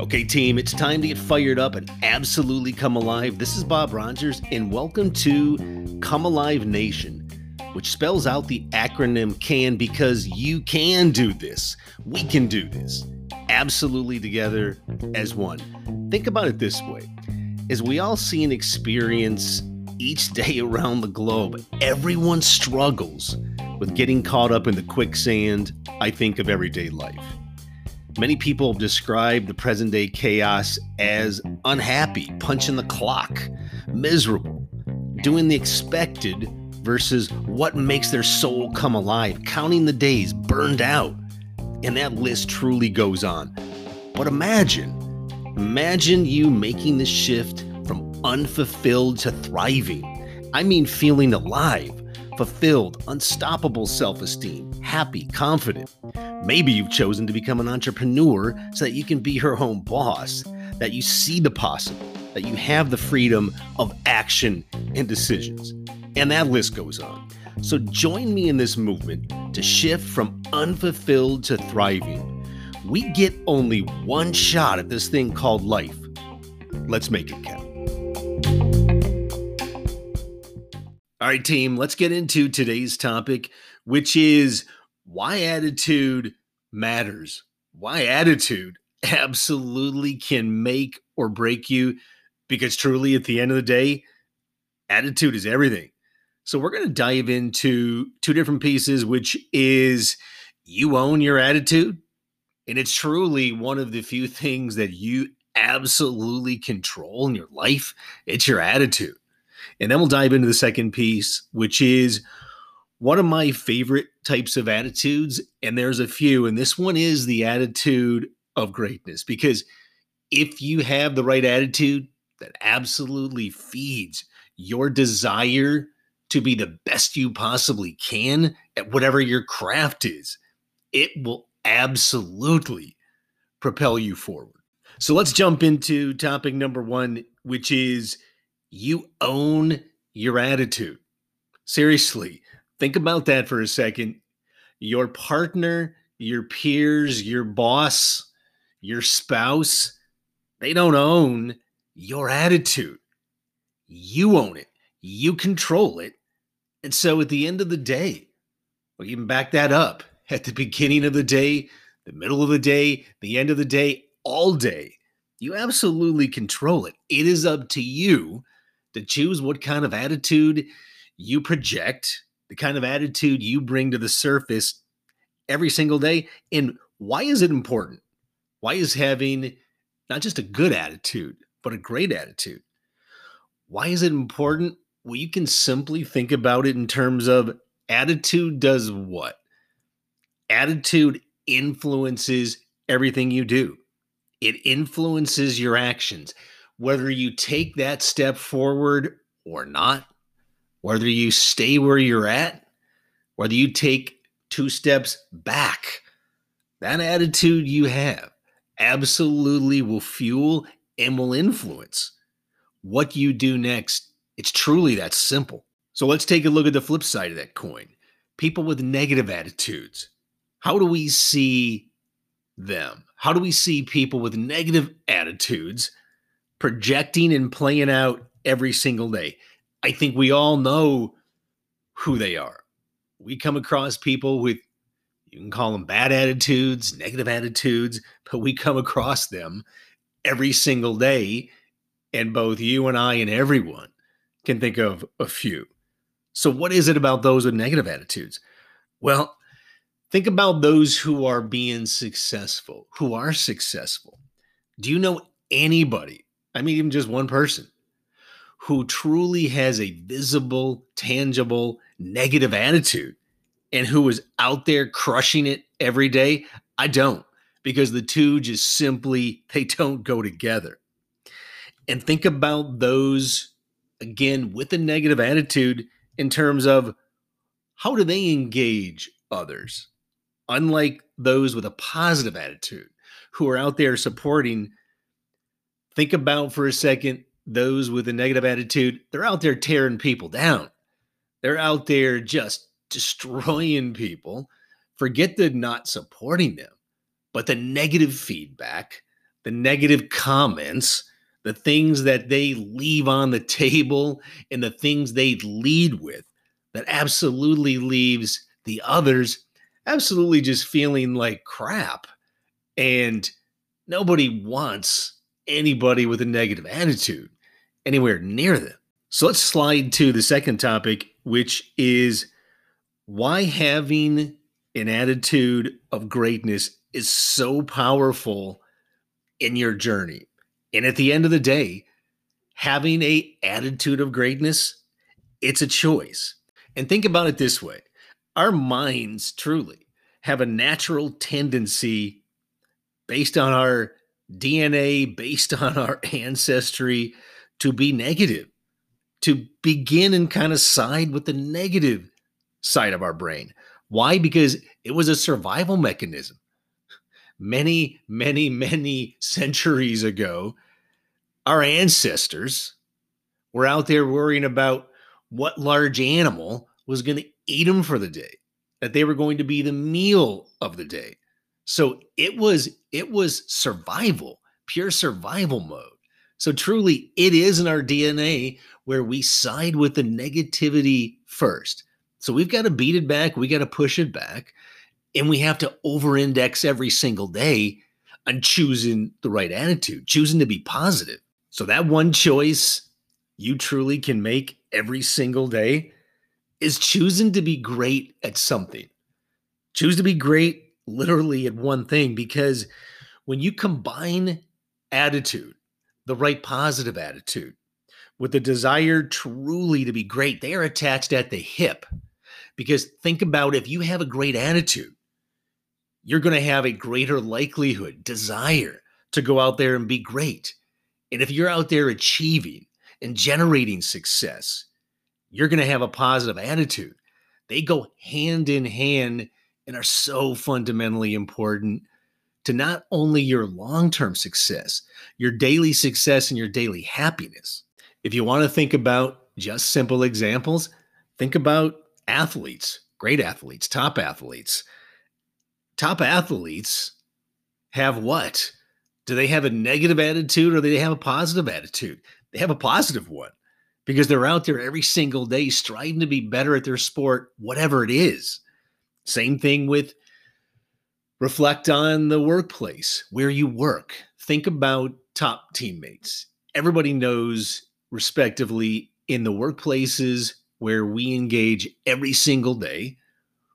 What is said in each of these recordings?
Okay, team, it's time to get fired up and absolutely come alive. This is Bob Rogers, and welcome to Come Alive Nation, which spells out the acronym CAN because you can do this. We can do this absolutely together as one. Think about it this way as we all see and experience each day around the globe, everyone struggles with getting caught up in the quicksand, I think, of everyday life. Many people describe the present day chaos as unhappy, punching the clock, miserable, doing the expected versus what makes their soul come alive, counting the days, burned out. And that list truly goes on. But imagine, imagine you making the shift from unfulfilled to thriving. I mean, feeling alive, fulfilled, unstoppable self esteem, happy, confident. Maybe you've chosen to become an entrepreneur so that you can be your own boss, that you see the possible, that you have the freedom of action and decisions. And that list goes on. So join me in this movement to shift from unfulfilled to thriving. We get only one shot at this thing called life. Let's make it count. All right, team, let's get into today's topic, which is why attitude matters. Why attitude absolutely can make or break you, because truly, at the end of the day, attitude is everything. So, we're going to dive into two different pieces, which is you own your attitude. And it's truly one of the few things that you absolutely control in your life. It's your attitude. And then we'll dive into the second piece, which is one of my favorite types of attitudes. And there's a few. And this one is the attitude of greatness. Because if you have the right attitude, that absolutely feeds your desire to be the best you possibly can at whatever your craft is, it will absolutely propel you forward. So let's jump into topic number one, which is you own your attitude. Seriously, think about that for a second. Your partner, your peers, your boss, your spouse, they don't own your attitude. You own it, you control it. And so at the end of the day, we can back that up at the beginning of the day, the middle of the day, the end of the day, all day. You absolutely control it. It is up to you to choose what kind of attitude you project, the kind of attitude you bring to the surface every single day. And why is it important? Why is having not just a good attitude, but a great attitude? Why is it important? Well, you can simply think about it in terms of attitude does what? Attitude influences everything you do, it influences your actions whether you take that step forward or not, whether you stay where you're at, whether you take two steps back, that attitude you have absolutely will fuel and will influence what you do next. It's truly that simple. So let's take a look at the flip side of that coin. People with negative attitudes. How do we see them? How do we see people with negative attitudes projecting and playing out every single day. I think we all know who they are. We come across people with, you can call them bad attitudes, negative attitudes, but we come across them every single day. And both you and I and everyone can think of a few. So, what is it about those with negative attitudes? Well, think about those who are being successful, who are successful. Do you know anybody I mean, even just one person who truly has a visible, tangible, negative attitude and who is out there crushing it every day. I don't because the two just simply they don't go together. And think about those again with a negative attitude in terms of how do they engage others? Unlike those with a positive attitude who are out there supporting Think about for a second those with a negative attitude. They're out there tearing people down. They're out there just destroying people forget the not supporting them, but the negative feedback, the negative comments, the things that they leave on the table, and the things they lead with that absolutely leaves the others absolutely just feeling like crap. And nobody wants anybody with a negative attitude anywhere near them. So let's slide to the second topic, which is why having an attitude of greatness is so powerful in your journey. And at the end of the day, having a attitude of greatness, it's a choice. And think about it this way. Our minds truly have a natural tendency based on our DNA, based on our ancestry to be negative, to begin and kind of side with the negative side of our brain. Why? Because it was a survival mechanism. Many, many, many centuries ago, our ancestors were out there worrying about what large animal was going to eat them for the day, that they were going to be the meal of the day. So it was it was survival, pure survival mode. So truly it is in our DNA where we side with the negativity first. So we've got to beat it back, we got to push it back, and we have to over index every single day on choosing the right attitude, choosing to be positive. So that one choice you truly can make every single day is choosing to be great at something. Choose to be great literally at one thing because when you combine attitude, the right positive attitude, with the desire truly to be great, they are attached at the hip. Because think about if you have a great attitude, you're going to have a greater likelihood, desire to go out there and be great. And if you're out there achieving and generating success, you're going to have a positive attitude. They go hand in hand and are so fundamentally important to not only your long term success, your daily success, and your daily happiness. If you want to think about just simple examples, think about athletes, great athletes, top athletes. Top athletes have what? Do they have a negative attitude or do they have a positive attitude? They have a positive one because they're out there every single day striving to be better at their sport, whatever it is. Same thing with reflect on the workplace where you work. Think about top teammates. Everybody knows, respectively, in the workplaces where we engage every single day,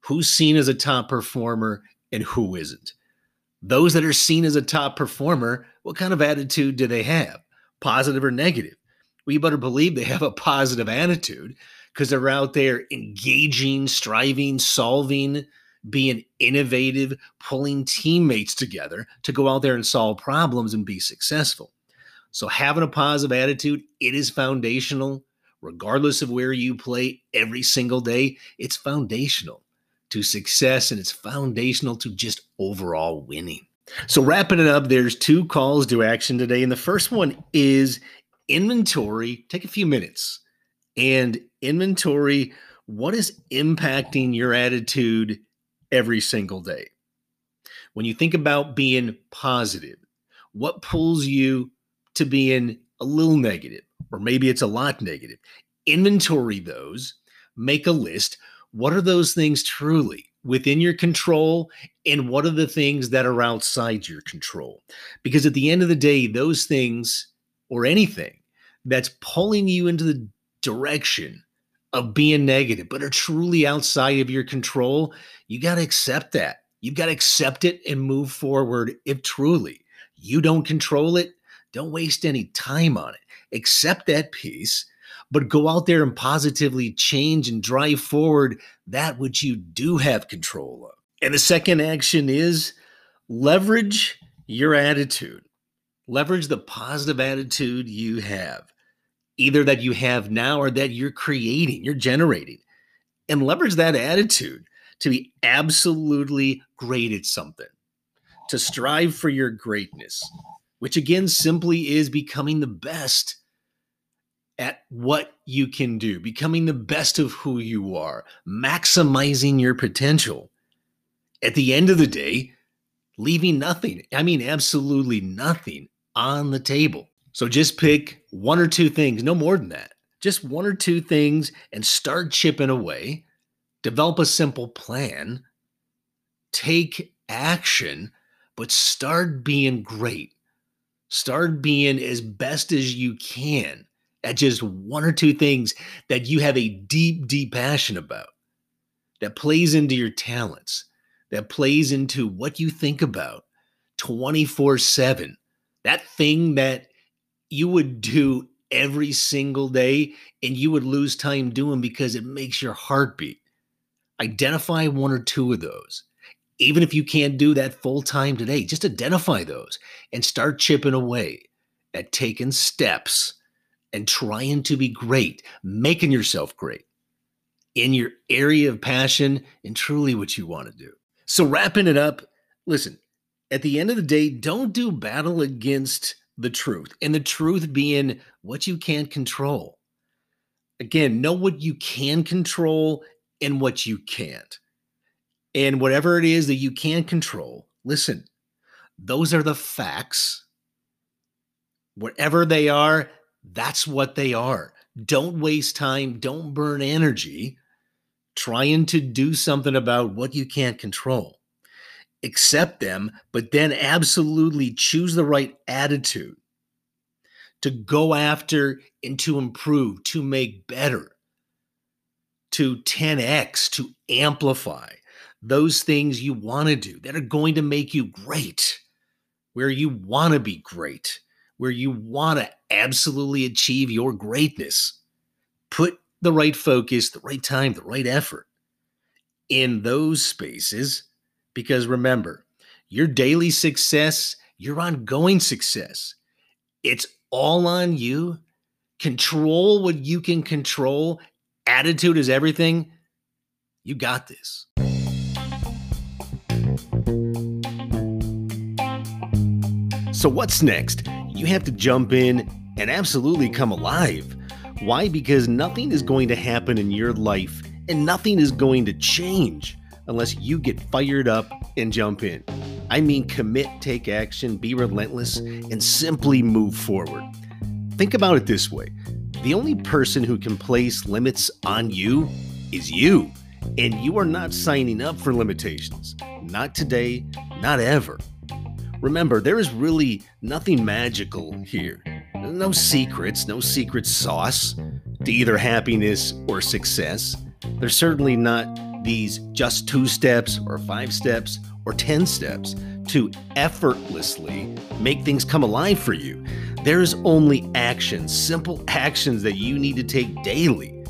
who's seen as a top performer and who isn't. Those that are seen as a top performer, what kind of attitude do they have? Positive or negative? we better believe they have a positive attitude because they're out there engaging, striving, solving, being innovative, pulling teammates together to go out there and solve problems and be successful. So having a positive attitude, it is foundational regardless of where you play every single day. It's foundational to success and it's foundational to just overall winning. So, wrapping it up, there's two calls to action today. And the first one is inventory, take a few minutes and inventory what is impacting your attitude every single day. When you think about being positive, what pulls you to being a little negative, or maybe it's a lot negative? Inventory those, make a list. What are those things truly within your control? And what are the things that are outside your control? Because at the end of the day, those things or anything that's pulling you into the direction of being negative, but are truly outside of your control, you got to accept that. You've got to accept it and move forward if truly you don't control it. Don't waste any time on it. Accept that piece, but go out there and positively change and drive forward that which you do have control of. And the second action is leverage your attitude. Leverage the positive attitude you have either that you have now or that you're creating, you're generating, and leverage that attitude to be absolutely great at something, to strive for your greatness, which again simply is becoming the best at what you can do, becoming the best of who you are, maximizing your potential. at the end of the day, leaving nothing, I mean, absolutely nothing on the table. So just pick one or two things, no more than that. Just one or two things and start chipping away. Develop a simple plan. Take action, but start being great. Start being as best as you can at just one or two things that you have a deep, deep passion about, that plays into your talents, that plays into what you think about 24 7. That thing that you would do every single day and you would lose time doing because it makes your heart beat. Identify one or two of those. Even if you can't do that full time today, just identify those and start chipping away at taking steps and trying to be great, making yourself great in your area of passion and truly what you want to do. So, wrapping it up, listen, at the end of the day, don't do battle against the truth, and the truth being what you can't control. Again, know what you can control and what you can't. And whatever it is that you can control, listen, those are the facts. Whatever they are, that's what they are. Don't waste time, don't burn energy trying to do something about what you can't control. Accept them, but then absolutely choose the right attitude to go after and to improve, to make better, to 10x, to amplify those things you want to do that are going to make you great, where you want to be great where you want to absolutely achieve your greatness. Put the right focus, the right time, the right effort in those spaces. Because remember, your daily success, your ongoing success, it's all on you. Control what you can control. Attitude is everything. You got this. So, what's next? you have to jump in and absolutely come alive. Why? Because nothing is going to happen in your life and nothing is going to change unless you get fired up and jump in. I mean, commit, take action, be relentless, and simply move forward. Think about it this way the only person who can place limits on you is you. And you are not signing up for limitations. Not today, not ever. Remember, there is really nothing magical here. No secrets, no secret sauce to either happiness or success. There's certainly not these just two steps or five steps or 10 steps to effortlessly make things come alive for you. There's only actions, simple actions that you need to take daily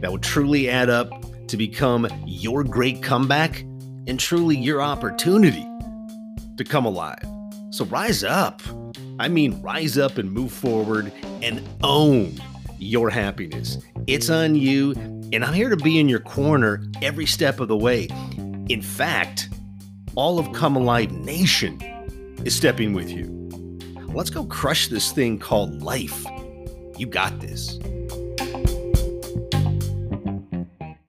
that will truly add up to become your great comeback and truly your opportunity to come alive. So rise up. I mean, rise up and move forward and own your happiness. It's on you, and I'm here to be in your corner every step of the way. In fact, all of Come Alive Nation is stepping with you. Let's go crush this thing called life. You got this.